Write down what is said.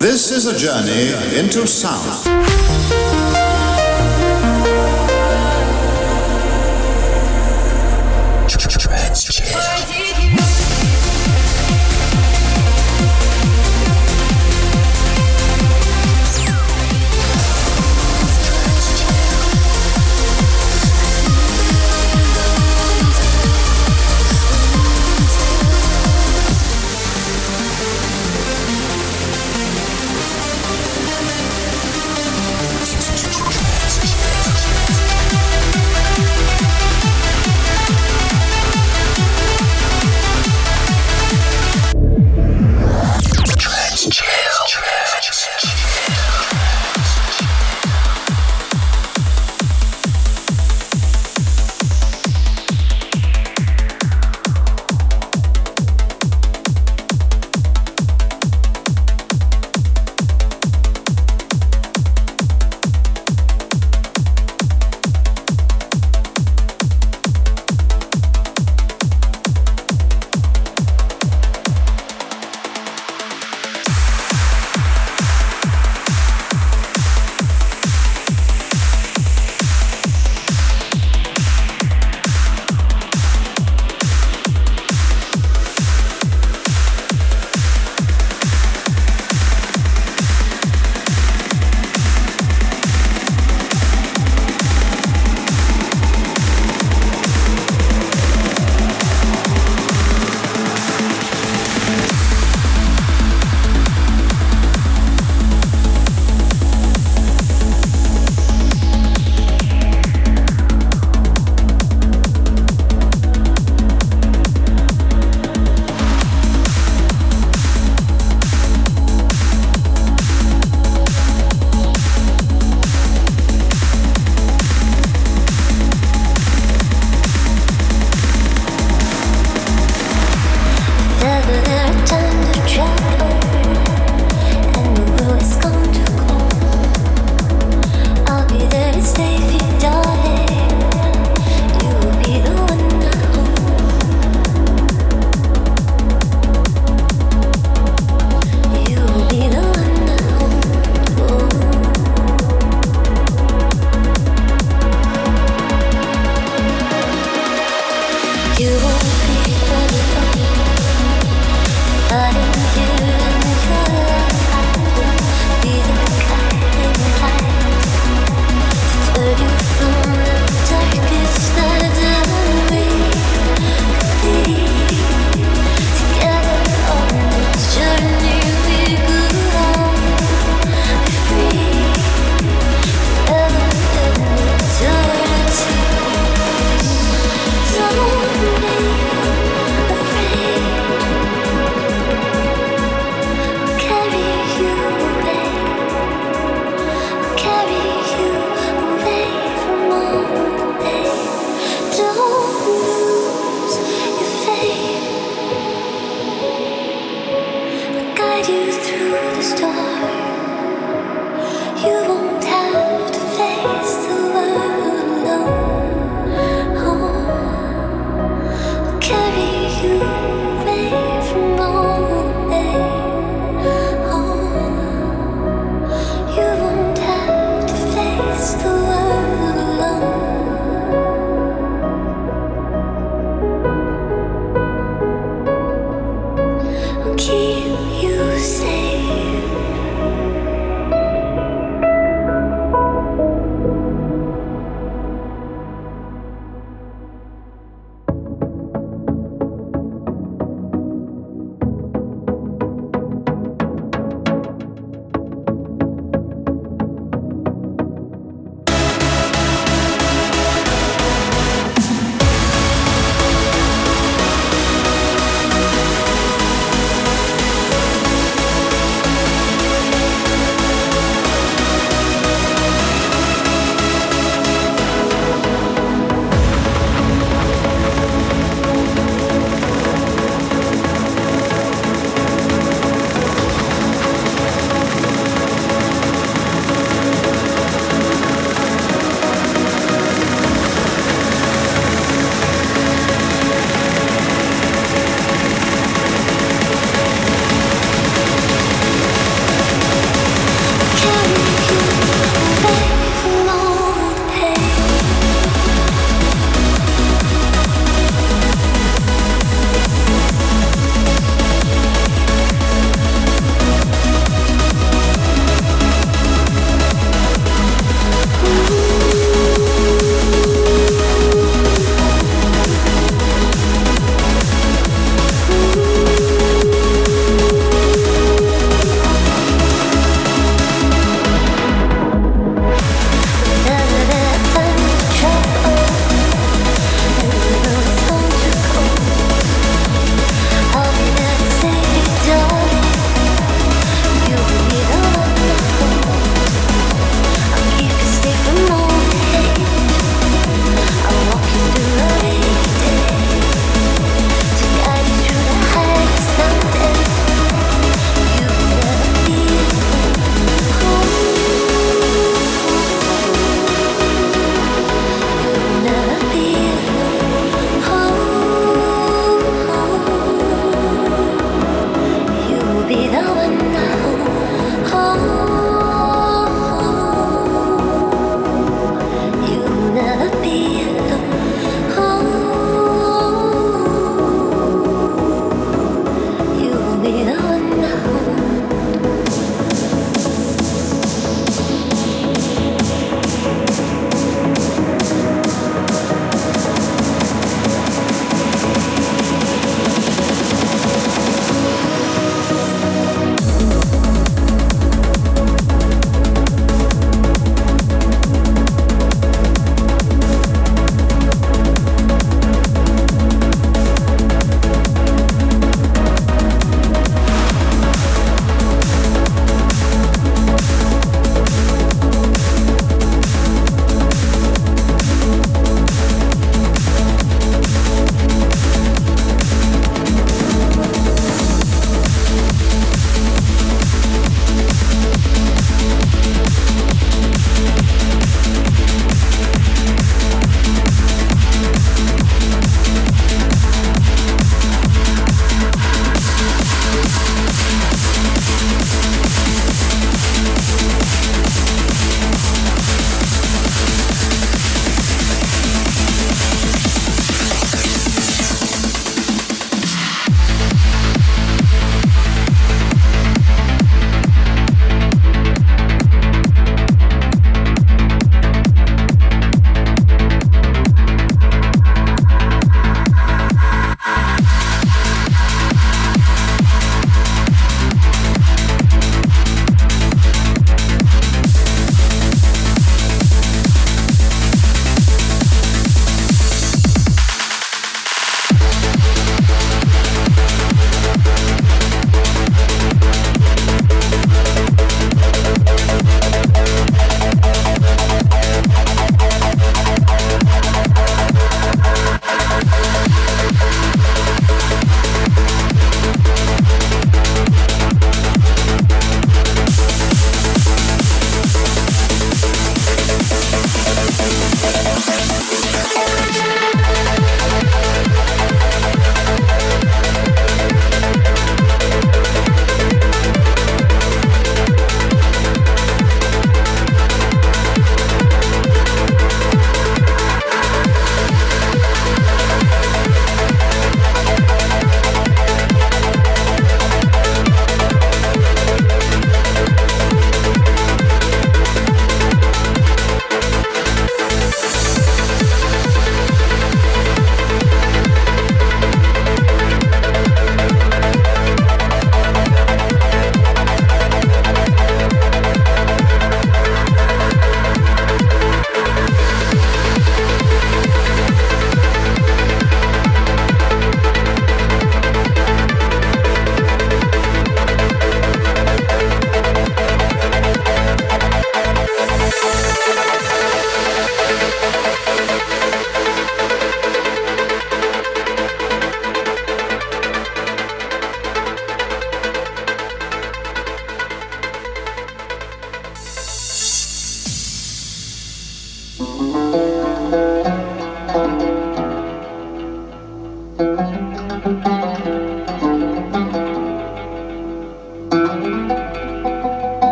This is a journey into sound.